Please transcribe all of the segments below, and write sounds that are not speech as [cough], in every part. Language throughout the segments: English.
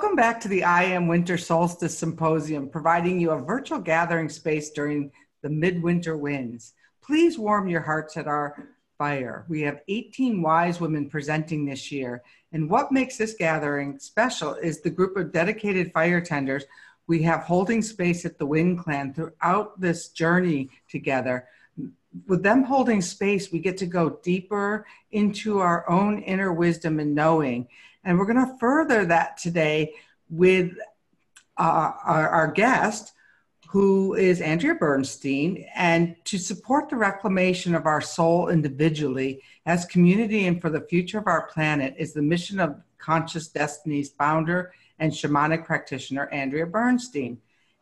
Welcome back to the I Am Winter Solstice Symposium, providing you a virtual gathering space during the midwinter winds. Please warm your hearts at our fire. We have 18 wise women presenting this year. And what makes this gathering special is the group of dedicated fire tenders we have holding space at the Wind Clan throughout this journey together. With them holding space, we get to go deeper into our own inner wisdom and knowing. And we're going to further that today with uh, our, our guest, who is Andrea Bernstein, and to support the reclamation of our soul individually as community and for the future of our planet is the mission of Conscious Destiny's founder and shamanic practitioner, Andrea Bernstein.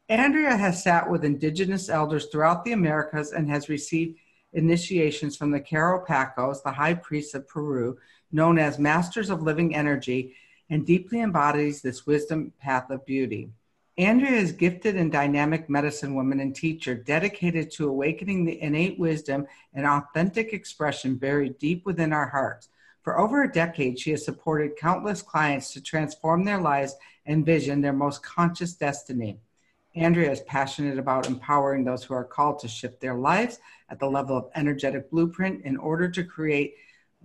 Andrea has sat with indigenous elders throughout the Americas and has received initiations from the Queropacos, the high priests of Peru, known as Masters of Living Energy, and deeply embodies this wisdom path of beauty. Andrea is gifted and dynamic medicine woman and teacher dedicated to awakening the innate wisdom and authentic expression buried deep within our hearts. For over a decade, she has supported countless clients to transform their lives and vision their most conscious destiny. Andrea is passionate about empowering those who are called to shift their lives at the level of energetic blueprint in order to create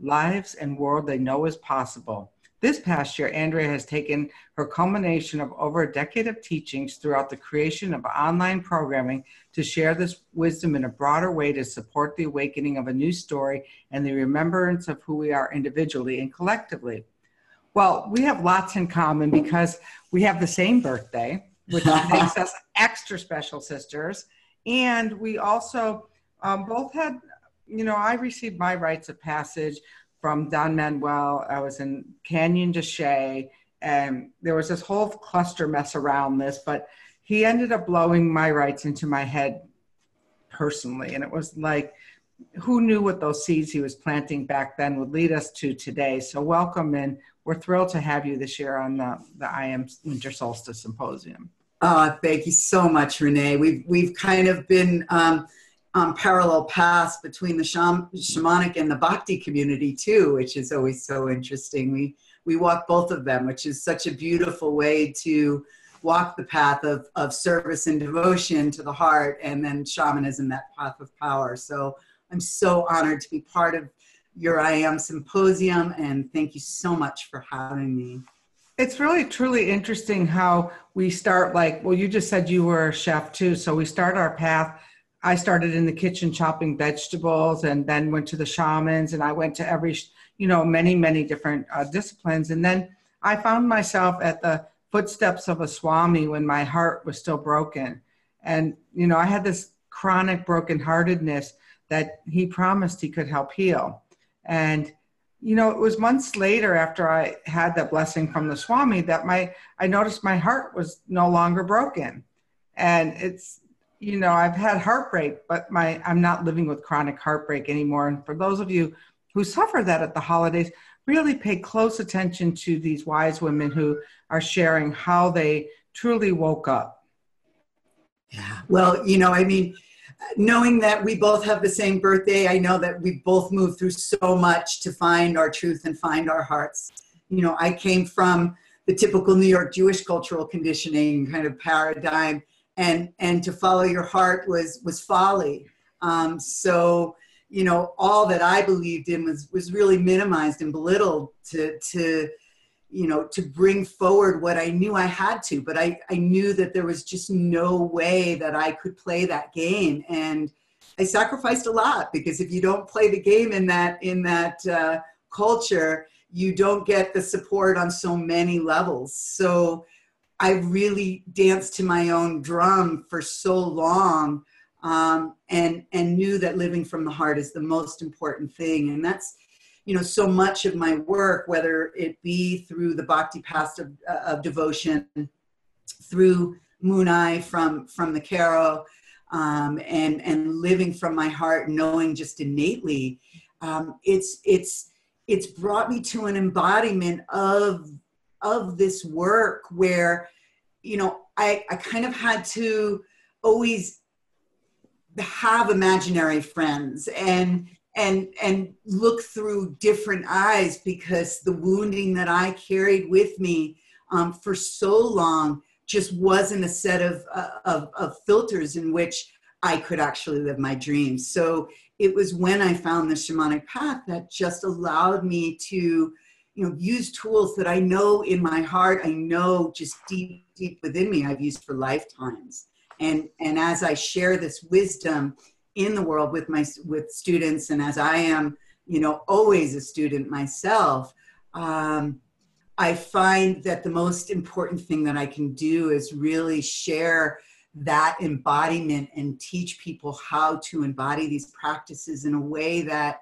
lives and world they know is possible. This past year, Andrea has taken her culmination of over a decade of teachings throughout the creation of online programming to share this wisdom in a broader way to support the awakening of a new story and the remembrance of who we are individually and collectively. Well, we have lots in common because we have the same birthday, which [laughs] makes us extra special sisters. And we also um, both had you know, I received my rites of passage from Don Manuel. I was in Canyon de Chelly, and there was this whole cluster mess around this, but he ended up blowing my rites into my head personally. And it was like, who knew what those seeds he was planting back then would lead us to today? So, welcome, and we're thrilled to have you this year on the, the I Am Winter Solstice Symposium. Oh, thank you so much, Renee. We've, we've kind of been. Um, um, parallel paths between the sham- shamanic and the bhakti community too, which is always so interesting. We we walk both of them, which is such a beautiful way to walk the path of, of service and devotion to the heart, and then shamanism, that path of power. So I'm so honored to be part of your I Am Symposium, and thank you so much for having me. It's really truly interesting how we start like, well, you just said you were a chef too. So we start our path I started in the kitchen chopping vegetables and then went to the shamans and I went to every, you know, many, many different uh, disciplines. And then I found myself at the footsteps of a Swami when my heart was still broken. And, you know, I had this chronic brokenheartedness that he promised he could help heal. And, you know, it was months later after I had that blessing from the Swami that my, I noticed my heart was no longer broken. And it's, you know, I've had heartbreak, but my I'm not living with chronic heartbreak anymore. And for those of you who suffer that at the holidays, really pay close attention to these wise women who are sharing how they truly woke up. Yeah. Well, you know, I mean, knowing that we both have the same birthday, I know that we both moved through so much to find our truth and find our hearts. You know, I came from the typical New York Jewish cultural conditioning kind of paradigm and and to follow your heart was was folly. Um, so you know all that i believed in was was really minimized and belittled to to you know to bring forward what i knew i had to. But i i knew that there was just no way that i could play that game. And i sacrificed a lot because if you don't play the game in that in that uh, culture you don't get the support on so many levels. So I really danced to my own drum for so long um, and and knew that living from the heart is the most important thing. And that's you know so much of my work whether it be through the bhakti path of, uh, of devotion through eye from from the Q'ero, um, and and living from my heart, knowing just innately, um, it's it's it's brought me to an embodiment of of this work where, you know, I I kind of had to always have imaginary friends and and and look through different eyes because the wounding that I carried with me um, for so long just wasn't a set of, uh, of, of filters in which I could actually live my dreams. So it was when I found the shamanic path that just allowed me to, you know, use tools that I know in my heart, I know just deep, deep within me, I've used for lifetimes. And and as I share this wisdom in the world with my with students, and as I am, you know, always a student myself. Um, I find that the most important thing that I can do is really share that embodiment and teach people how to embody these practices in a way that,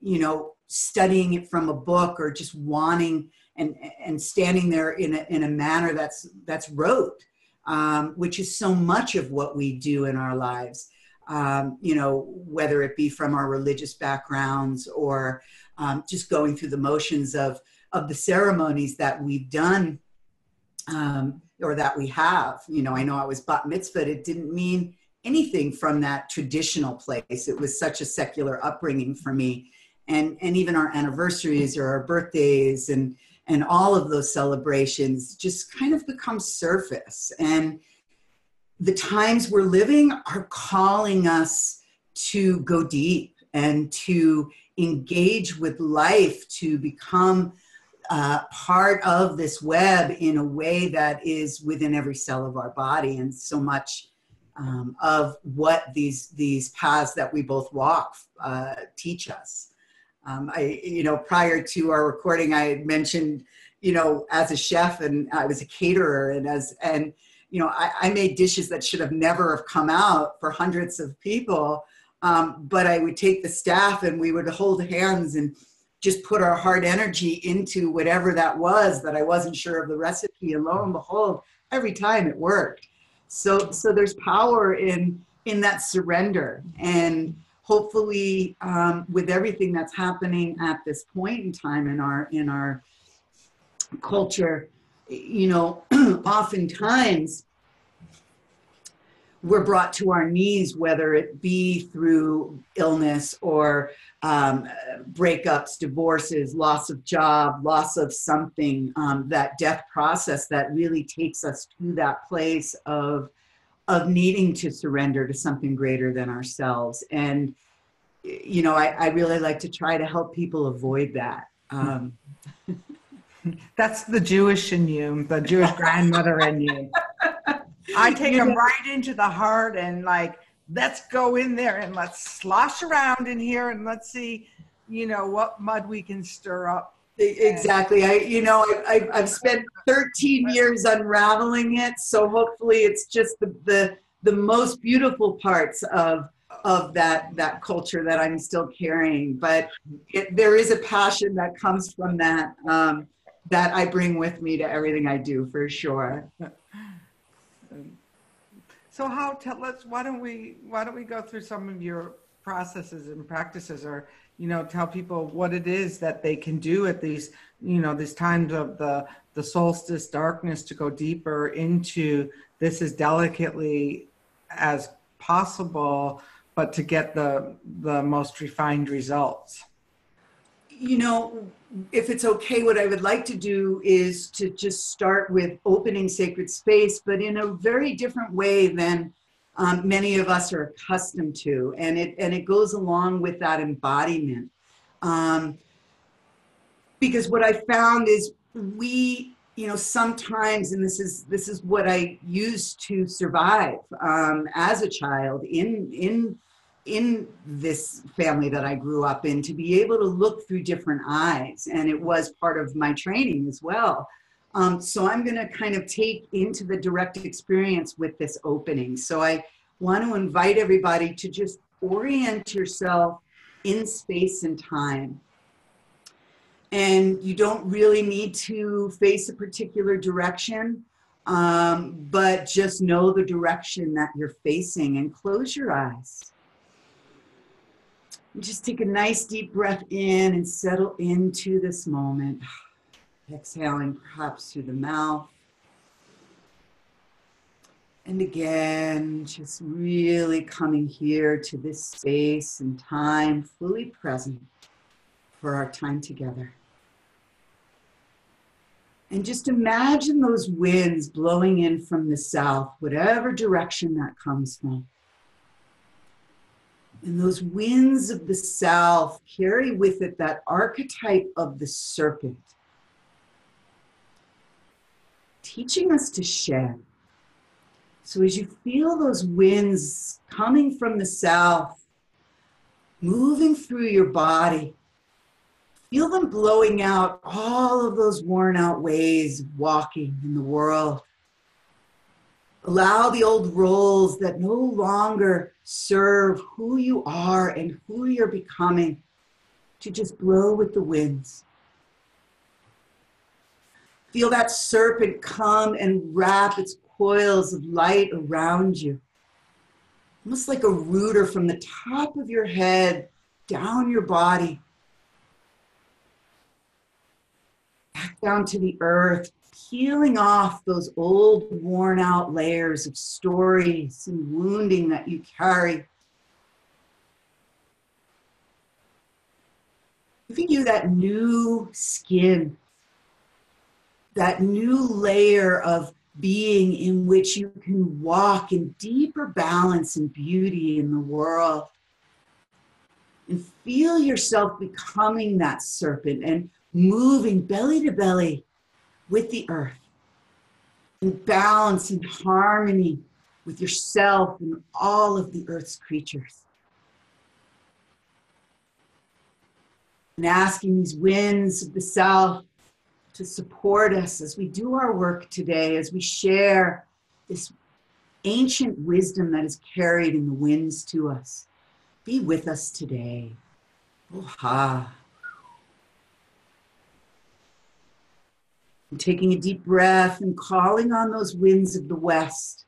you know, studying it from a book or just wanting and, and standing there in a, in a manner that's, that's rote, um, which is so much of what we do in our lives. Um, you know, whether it be from our religious backgrounds or um, just going through the motions of, of the ceremonies that we've done um, or that we have. You know, I know I was bat mitzvah, it didn't mean anything from that traditional place. It was such a secular upbringing for me. And, and even our anniversaries or our birthdays and, and all of those celebrations just kind of become surface. And the times we're living are calling us to go deep and to engage with life, to become uh, part of this web in a way that is within every cell of our body and so much um, of what these these paths that we both walk uh, teach us um, i you know prior to our recording i had mentioned you know as a chef and i was a caterer and as and you know i, I made dishes that should have never have come out for hundreds of people um, but i would take the staff and we would hold hands and just put our heart energy into whatever that was that I wasn't sure of the recipe. And lo and behold, every time it worked. So, so there's power in, in that surrender. And hopefully um, with everything that's happening at this point in time in our, in our culture, you know, [clears throat] oftentimes we're brought to our knees, whether it be through illness or um, breakups, divorces, loss of job, loss of something, um, that death process that really takes us to that place of, of needing to surrender to something greater than ourselves. And, you know, I, I really like to try to help people avoid that. Um, [laughs] That's the Jewish in you, the Jewish [laughs] grandmother in you. I take them right into the heart and like, let's go in there and let's slosh around in here and let's see, you know, what mud we can stir up. Exactly. I, you know, I, have spent 13 years unraveling it. So hopefully it's just the, the, the most beautiful parts of, of that, that culture that I'm still carrying. But it, there is a passion that comes from that, um, that I bring with me to everything I do for sure. So how tell us why don't we why don't we go through some of your processes and practices or you know tell people what it is that they can do at these you know these times of the the solstice darkness to go deeper into this as delicately as possible but to get the the most refined results. You know if it's okay, what I would like to do is to just start with opening sacred space, but in a very different way than um, many of us are accustomed to, and it and it goes along with that embodiment. Um, because what I found is we, you know, sometimes, and this is this is what I used to survive um, as a child in in in this family that I grew up in to be able to look through different eyes. And it was part of my training as well. Um, so I'm going to kind of take into the direct experience with this opening. So I want to invite everybody to just orient yourself in space and time. And you don't really need to face a particular direction. Um, but just know the direction that you're facing and close your eyes. And just take a nice deep breath in and settle into this moment. Exhaling perhaps through the mouth. And again, just really coming here to this space and time, fully present for our time together. And just imagine those winds blowing in from the south, whatever direction that comes from. And those winds of the south carry with it that archetype of the serpent, teaching us to shed so as you feel those winds coming from the south, moving through your body, feel them blowing out all of those worn out ways of walking in the world. Allow the old roles that no longer serve who you are and who you're becoming to just blow with the winds. Feel that serpent come and wrap its coils of light around you. Almost like a rooter from the top of your head down your body, back down to the earth, peeling off those old, worn out layers of stories and wounding that you carry. Giving you that new skin, that new layer of being in which you can walk in deeper balance and beauty in the world. And feel yourself becoming that serpent and moving belly to belly with the earth in balance and harmony with yourself and all of the earth's creatures. And asking these winds of the south to support us as we do our work today, as we share this ancient wisdom that is carried in the winds to us. Be with us today. Oha. And taking a deep breath and calling on those winds of the west.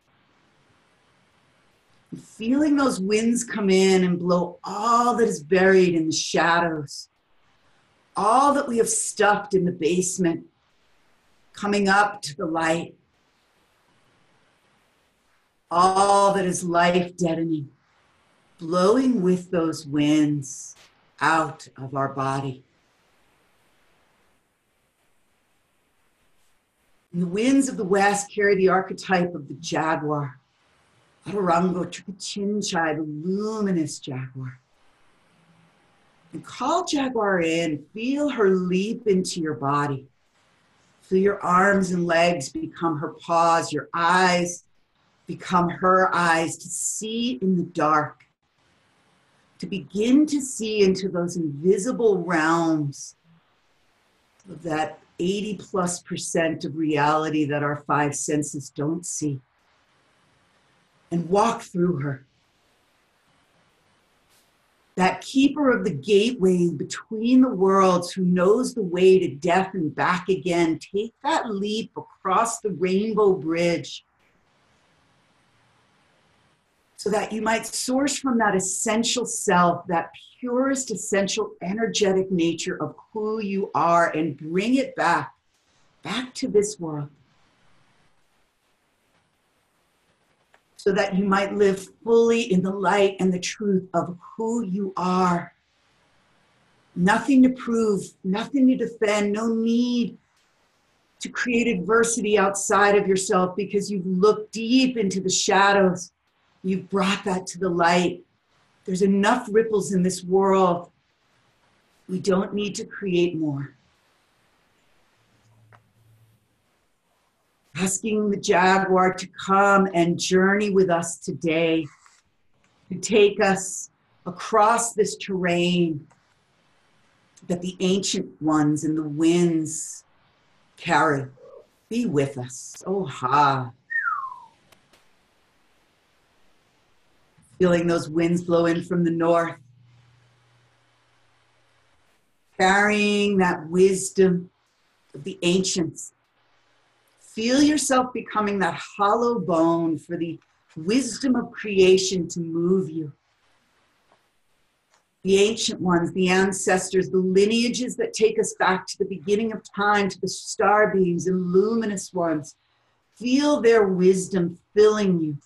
And feeling those winds come in and blow all that is buried in the shadows all that we have stuffed in the basement coming up to the light, all that is life deadening, blowing with those winds out of our body. And the winds of the west carry the archetype of the jaguar, Arango Trikachinchai, the luminous jaguar and call Jaguar in. Feel her leap into your body. Feel your arms and legs become her paws, your eyes become her eyes to see in the dark, to begin to see into those invisible realms of that 80 plus percent of reality that our five senses don't see, and walk through her that keeper of the gateway between the worlds who knows the way to death and back again, take that leap across the rainbow bridge so that you might source from that essential self, that purest essential energetic nature of who you are, and bring it back, back to this world. So that you might live fully in the light and the truth of who you are. Nothing to prove, nothing to defend, no need to create adversity outside of yourself because you've looked deep into the shadows. You've brought that to the light. There's enough ripples in this world. We don't need to create more. Asking the Jaguar to come and journey with us today, to take us across this terrain that the ancient ones and the winds carry. Be with us. Oh, ha. Feeling those winds blow in from the north, carrying that wisdom of the ancients Feel yourself becoming that hollow bone for the wisdom of creation to move you. The ancient ones, the ancestors, the lineages that take us back to the beginning of time, to the star beams and luminous ones. Feel their wisdom filling you.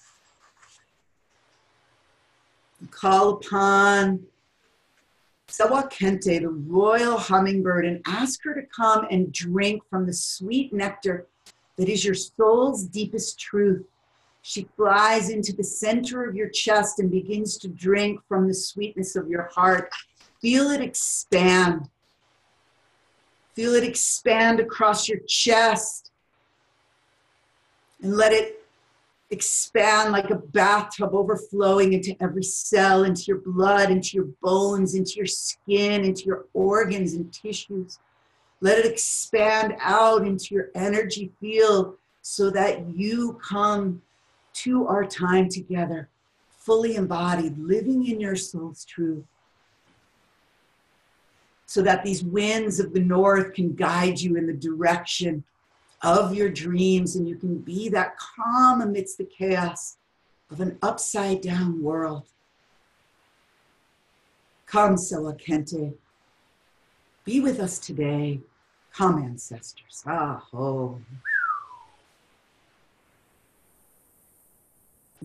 Call upon Sawakente, the royal hummingbird, and ask her to come and drink from the sweet nectar that is your soul's deepest truth. She flies into the center of your chest and begins to drink from the sweetness of your heart. Feel it expand. Feel it expand across your chest. And let it expand like a bathtub overflowing into every cell, into your blood, into your bones, into your skin, into your organs and tissues. Let it expand out into your energy field so that you come to our time together, fully embodied, living in your soul's truth. So that these winds of the north can guide you in the direction of your dreams and you can be that calm amidst the chaos of an upside down world. Come, Sewa Kente. Be with us today. Come, ancestors. Ah, oh.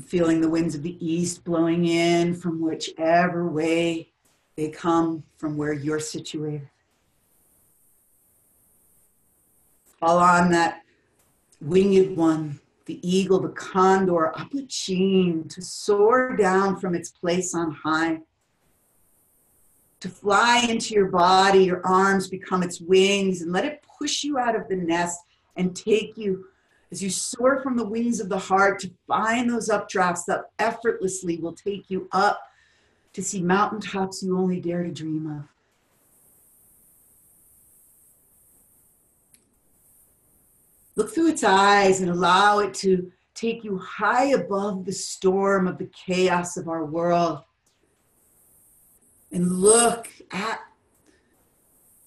Feeling the winds of the east blowing in from whichever way they come from where you're situated. Fall on that winged one, the eagle, the condor, Apuchin, to soar down from its place on high, to fly into your body, your arms become its wings, and let it push you out of the nest and take you as you soar from the wings of the heart to find those updrafts that effortlessly will take you up to see mountaintops you only dare to dream of. Look through its eyes and allow it to take you high above the storm of the chaos of our world. And look at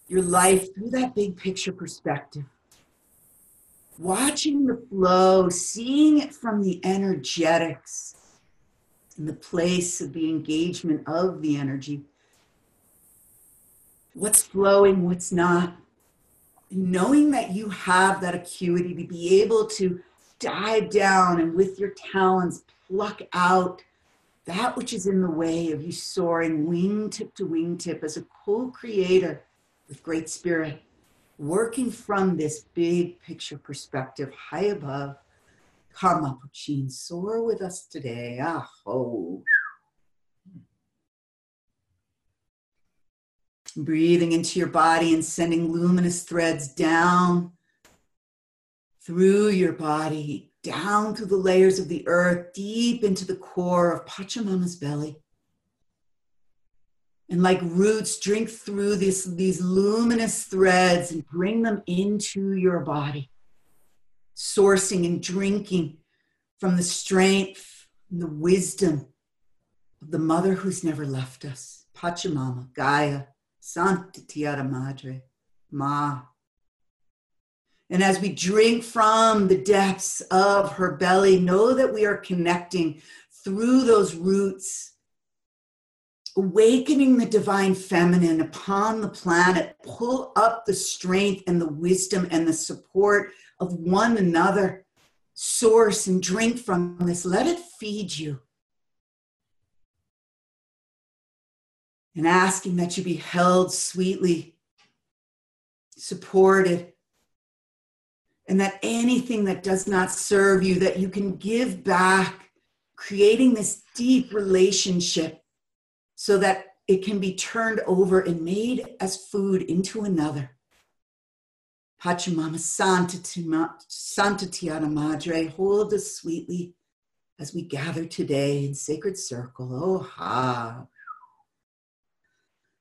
your life through that big picture perspective watching the flow, seeing it from the energetics in the place of the engagement of the energy. What's flowing, what's not. knowing that you have that acuity to be able to dive down and with your talons pluck out that which is in the way of you soaring wingtip to wingtip as a co creator with Great Spirit working from this big picture perspective high above. Up, Puccine, soar with us today. Ah, oh. Breathing into your body and sending luminous threads down through your body, down through the layers of the earth, deep into the core of Pachamama's belly and like roots drink through this, these luminous threads and bring them into your body, sourcing and drinking from the strength and the wisdom of the mother who's never left us, Pachamama, Gaia, Santa Tierra Madre, Ma. And as we drink from the depths of her belly, know that we are connecting through those roots awakening the divine feminine upon the planet, pull up the strength and the wisdom and the support of one another. Source and drink from this. Let it feed you. And asking that you be held sweetly, supported, and that anything that does not serve you, that you can give back, creating this deep relationship so that it can be turned over and made as food into another. Pachamama Santa, Tierra Madre, hold us sweetly as we gather today in sacred circle. Oh, ha.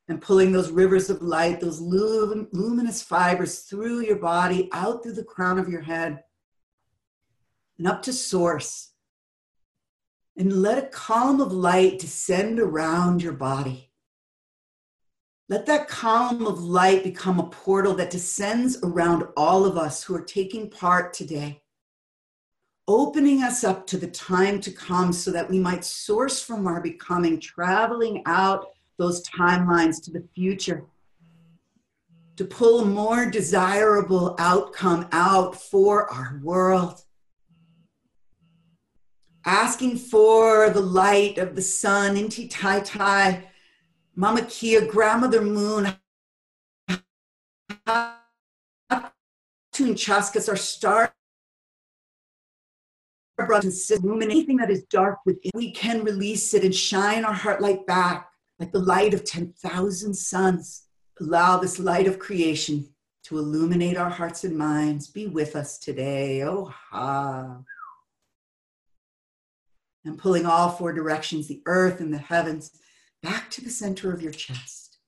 And pulling those rivers of light, those luminous fibers through your body, out through the crown of your head, and up to source and let a column of light descend around your body. Let that column of light become a portal that descends around all of us who are taking part today opening us up to the time to come so that we might source from our becoming, traveling out those timelines to the future to pull a more desirable outcome out for our world. Asking for the light of the sun, Inti Tai Tai, Mama Kia, Grandmother Moon, Chaskas, our star brothers and anything that is dark within, we can release it and shine our heart light back like the light of 10,000 suns. Allow this light of creation to illuminate our hearts and minds. Be with us today. Oh, ha. And pulling all four directions, the earth and the heavens, back to the center of your chest.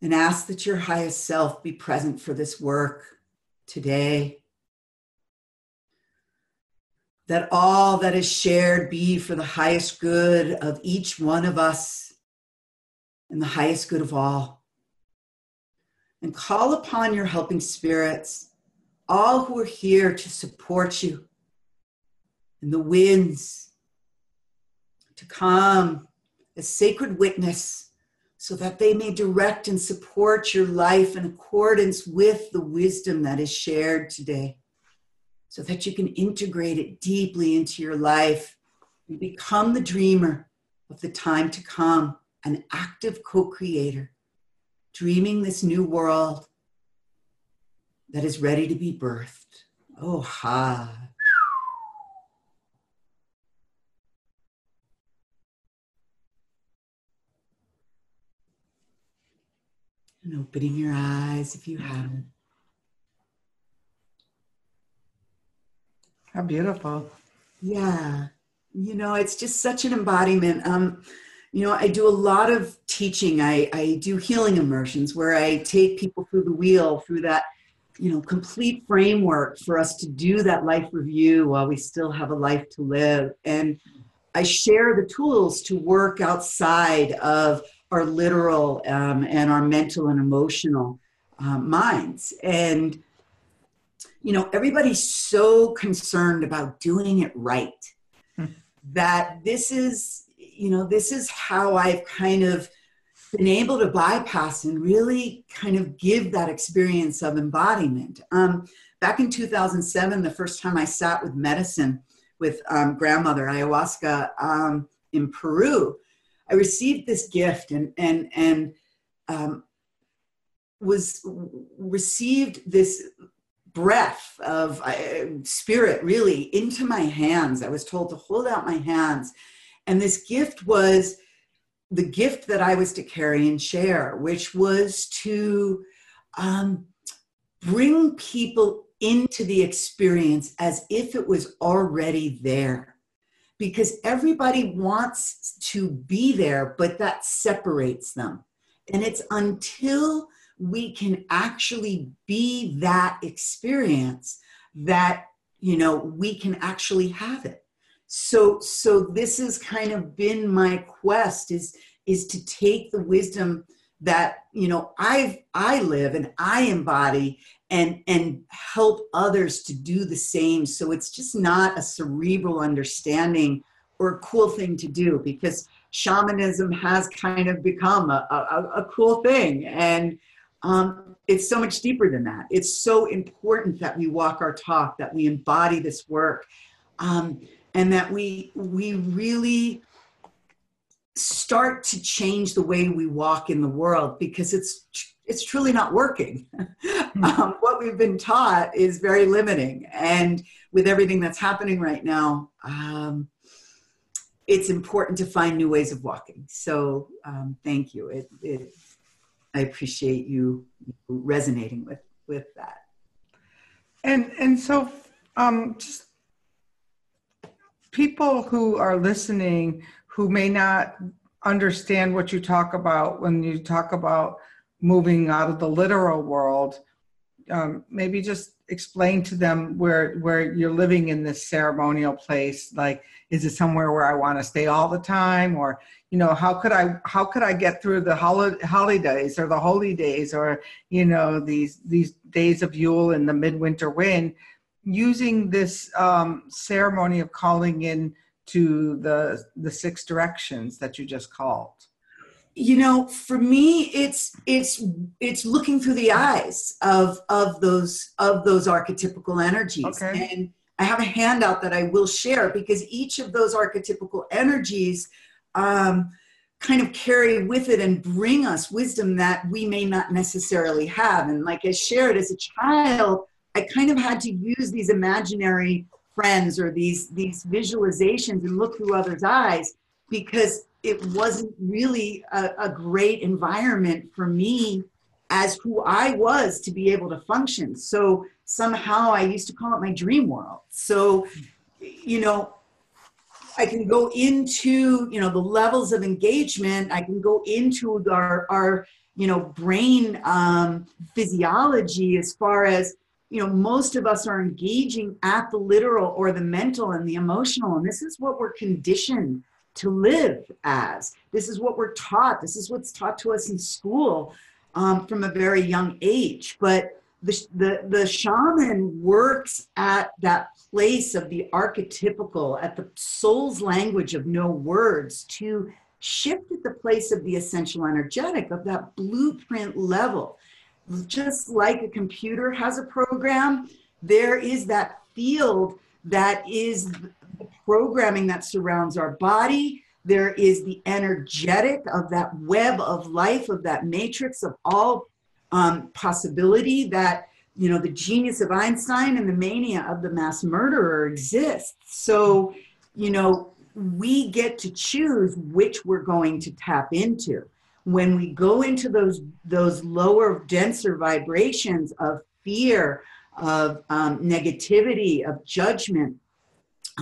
And ask that your highest self be present for this work today that all that is shared be for the highest good of each one of us and the highest good of all. And call upon your helping spirits, all who are here to support you, and the winds to come as sacred witness so that they may direct and support your life in accordance with the wisdom that is shared today so that you can integrate it deeply into your life and become the dreamer of the time to come, an active co creator, dreaming this new world that is ready to be birthed. Oh, ha. And opening your eyes if you haven't. How beautiful. Yeah. You know, it's just such an embodiment. Um, you know, I do a lot of teaching. I, I do healing immersions where I take people through the wheel, through that, you know, complete framework for us to do that life review while we still have a life to live. And I share the tools to work outside of our literal um, and our mental and emotional um, minds. And you know, everybody's so concerned about doing it right hmm. that this is, you know, this is how I've kind of been able to bypass and really kind of give that experience of embodiment. Um, back in 2007, the first time I sat with medicine with um, grandmother ayahuasca um, in Peru, I received this gift and and and um, was received this breath of uh, spirit really into my hands. I was told to hold out my hands. And this gift was the gift that I was to carry and share, which was to um, bring people into the experience as if it was already there. Because everybody wants to be there, but that separates them. And it's until we can actually be that experience that you know we can actually have it. So so this has kind of been my quest is is to take the wisdom that you know i've i live and i embody and and help others to do the same. So it's just not a cerebral understanding or a cool thing to do because shamanism has kind of become a, a, a cool thing. And um, it's so much deeper than that. It's so important that we walk our talk, that we embody this work, um, and that we we really start to change the way we walk in the world because it's it's truly not working. Hmm. [laughs] um, what we've been taught is very limiting, and with everything that's happening right now, um, it's important to find new ways of walking. So, um, thank you. It, it I appreciate you resonating with with that. And and so um, just people who are listening who may not understand what you talk about when you talk about moving out of the literal world um, maybe just explain to them where where you're living in this ceremonial place. Like is it somewhere where i want to stay all the time? Or you know how could i how could i get through the holidays or the holy days or you know these these days of yule and the midwinter wind using this um, ceremony of calling in to the the six directions that you just called you know for me it's it's it's looking through the eyes of of those of those archetypical energies okay. and i have a handout that i will share because each of those archetypical energies um, kind of carry with it and bring us wisdom that we may not necessarily have and like i shared as a child i kind of had to use these imaginary friends or these these visualizations and look through others eyes because it wasn't really a, a great environment for me as who I was to be able to function. So somehow I used to call it my dream world. So, you know, I can go into, you know, the levels of engagement. I can go into our, our you know, brain um, physiology as far as, you know, most of us are engaging at the literal or the mental and the emotional. And this is what we're conditioned to live as. This is what we're taught. This is what's taught to us in school um, from a very young age. But the, the, the shaman works at that place of the archetypical, at the soul's language of no words to shift at the place of the essential energetic, of that blueprint level. Just like a computer has a program, there is that field that is programming that surrounds our body. There is the energetic of that web of life, of that matrix of all um, possibility that, you know, the genius of Einstein and the mania of the mass murderer exists. So, you know, we get to choose which we're going to tap into. When we go into those, those lower, denser vibrations of fear, of um, negativity, of judgment,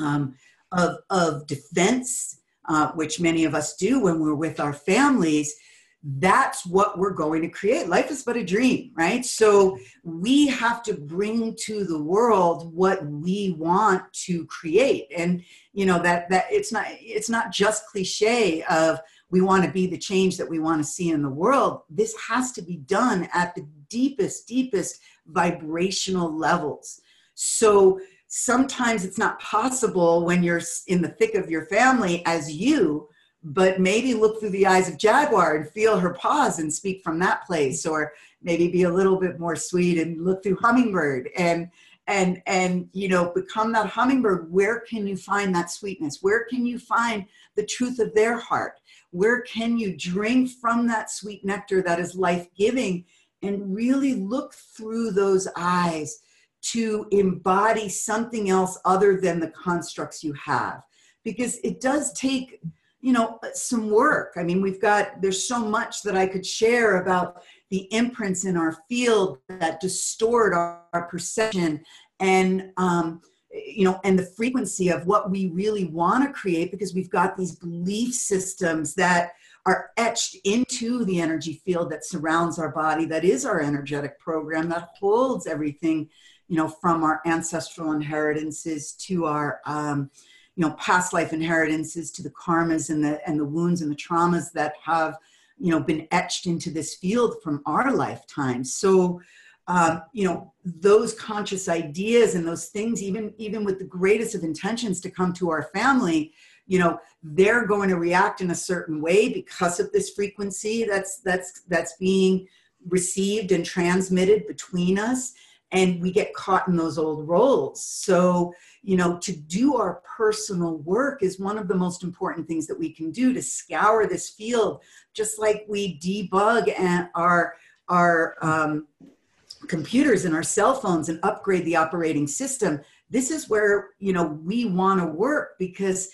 um, of, of defense, uh, which many of us do when we're with our families, that's what we're going to create. Life is but a dream, right? So we have to bring to the world what we want to create. And you know that that it's not it's not just cliche of we want to be the change that we want to see in the world. This has to be done at the deepest, deepest vibrational levels. So sometimes it's not possible when you're in the thick of your family as you but maybe look through the eyes of jaguar and feel her pause and speak from that place or maybe be a little bit more sweet and look through hummingbird and and and you know become that hummingbird. Where can you find that sweetness? Where can you find the truth of their heart? Where can you drink from that sweet nectar that is life-giving and really look through those eyes to embody something else other than the constructs you have. Because it does take you know some work. I mean we've got there's so much that i could share about the imprints in our field that distort our, our perception and um, you know and the frequency of what we really want to create because we've got these belief systems that are etched into the energy field that surrounds our body that is our energetic program that holds everything you know, from our ancestral inheritances to our, um, you know, past life inheritances to the karmas and the and the wounds and the traumas that have, you know, been etched into this field from our lifetime. So, um, you know, those conscious ideas and those things, even even with the greatest of intentions to come to our family, you know, they're going to react in a certain way because of this frequency that's that's that's being received and transmitted between us and we get caught in those old roles. So, you know, to do our personal work is one of the most important things that we can do to scour this field, just like we debug and our our um, computers and our cell phones and upgrade the operating system. This is where you know we want to work because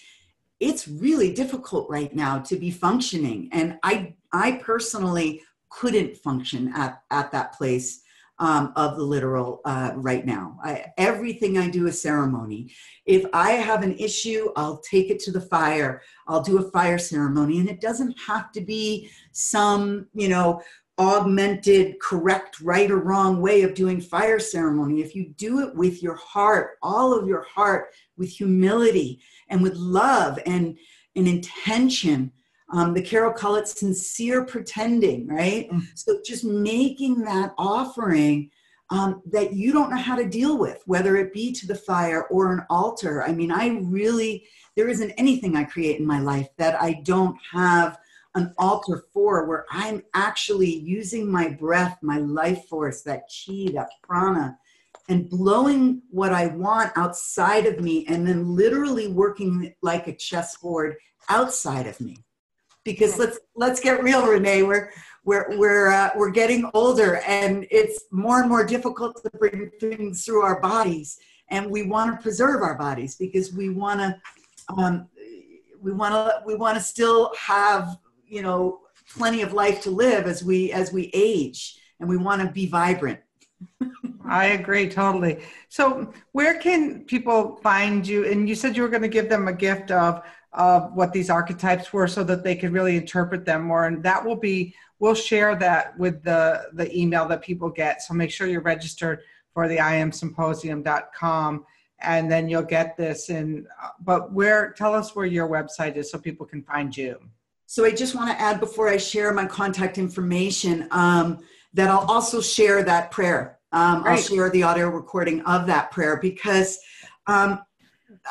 it's really difficult right now to be functioning, and I I personally couldn't function at at that place um, of the literal uh, right now. I, everything I do is ceremony. If I have an issue, I'll take it to the fire. I'll do a fire ceremony, and it doesn't have to be some, you know, augmented, correct, right or wrong way of doing fire ceremony. If you do it with your heart, all of your heart, with humility and with love and an intention, um, the Q'ero call it sincere pretending, right? Mm. So just making that offering um, that you don't know how to deal with, whether it be to the fire or an altar. I mean, I really, there isn't anything I create in my life that I don't have an altar for, where I'm actually using my breath, my life force, that chi, that prana, and blowing what I want outside of me, and then literally working like a chessboard outside of me because let's let's get real, Renee. We're we're we're uh, we're getting older, and it's more and more difficult to bring things through our bodies. And we want to preserve our bodies because we want to um, we want to we want to still have you know plenty of life to live as we as we age, and we want to be vibrant. I agree totally. So, where can people find you? And you said you were going to give them a gift of of what these archetypes were so that they could really interpret them more. And that will be we'll share that with the the email that people get. So make sure you're registered for the iamsymposium.com and then you'll get this and but where tell us where your website is so people can find you. So i just want to add before i share my contact information um, that i'll also share that prayer. Um, i'll share the audio recording of that prayer because um,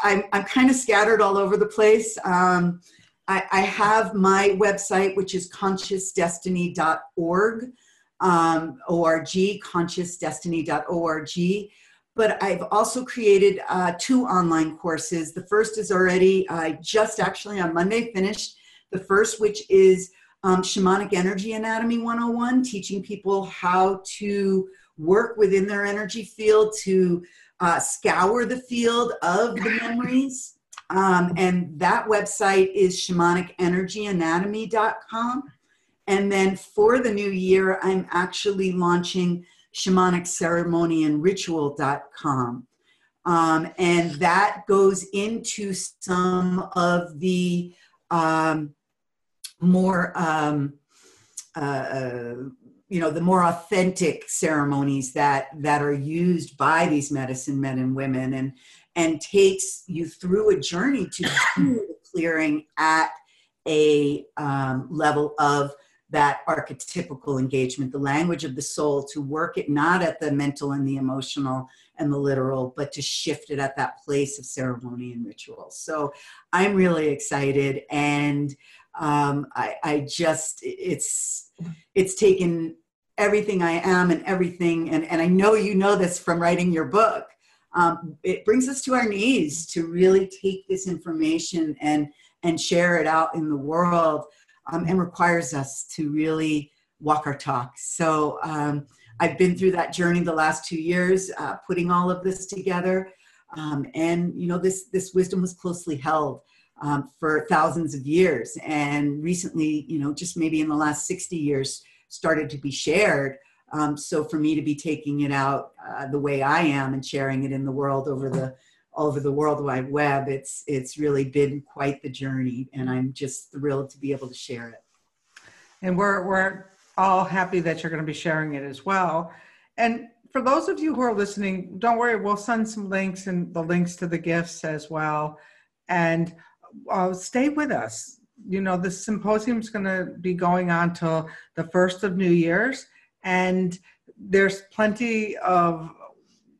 I'm, I'm kind of scattered all over the place. Um, I, I, have my website, which is consciousdestiny.org, um, org, consciousdestiny.org. But I've also created uh, two online courses. The first is already, I uh, just actually on Monday finished the first, which is um, Shamanic Energy Anatomy 101, teaching people how to work within their energy field to uh, scour the field of the memories. Um, and that website is shamanicenergyanatomy.com. And then for the new year, I'm actually launching shamanic Um, and that goes into some of the um, more um, uh, uh you know the more authentic ceremonies that that are used by these medicine men and women and and takes you through a journey to [clears throat] the clearing at a um, level of that archetypical engagement the language of the soul to work it not at the mental and the emotional and the literal but to shift it at that place of ceremony and ritual. So i'm really excited and um, I, I just it's it's taken everything I am and everything, and, and I know you know this from writing your book. Um, it brings us to our knees to really take this information and and share it out in the world, um, and requires us to really walk our talk. So um, I've been through that journey the last two years, uh, putting all of this together, um, and you know this this wisdom was closely held um, for thousands of years. And recently, you know, just maybe in the last 60 years, started to be shared. Um, so for me to be taking it out uh, the way I am and sharing it in the world over the over the World Wide Web, it's it's really been quite the journey, and I'm just thrilled to be able to share it. And we're we're all happy that you're going to be sharing it as well. And for those of you who are listening, don't worry, we'll send some links and the links to the gifts as well. And uh, stay with us. You know, the symposium is going to be going on till the first of New Year's, and there's plenty of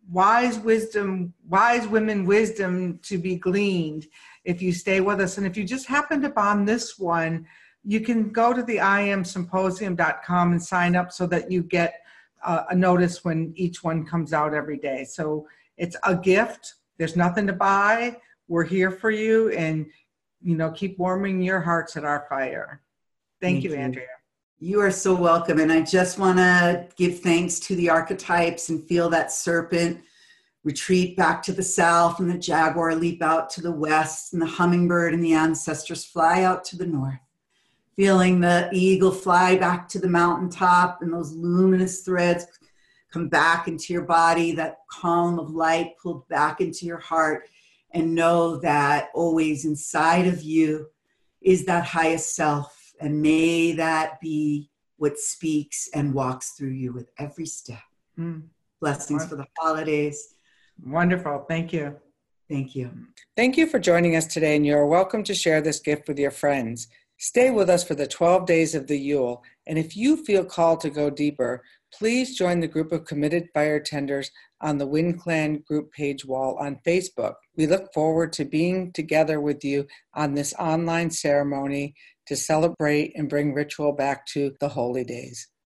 wise wisdom, wise women wisdom to be gleaned if you stay with us. And if you just happened upon this one, you can go to the iamsymposium.com and sign up so that you get uh, a notice when each one comes out every day. So it's a gift. There's nothing to buy. We're here for you, and you know, keep warming your hearts at our fire. Thank, Thank you, you, Andrea. You are so welcome. And I just want to give thanks to the archetypes and feel that serpent retreat back to the south and the jaguar leap out to the west and the hummingbird and the ancestors fly out to the north. Feeling the eagle fly back to the mountaintop and those luminous threads come back into your body, that column of light pulled back into your heart and know that always inside of you is that highest self. And may that be what speaks and walks through you with every step. Mm, Blessings for the holidays. wonderful. Thank you. Thank you. Thank you for joining us today, and you're welcome to share this gift with your friends. Stay with us for the 12 days of the Yule, and if you feel called to go deeper, please join the group of committed fire tenders on the Wind Clan group page wall on Facebook. We look forward to being together with you on this online ceremony to celebrate and bring ritual back to the holy days.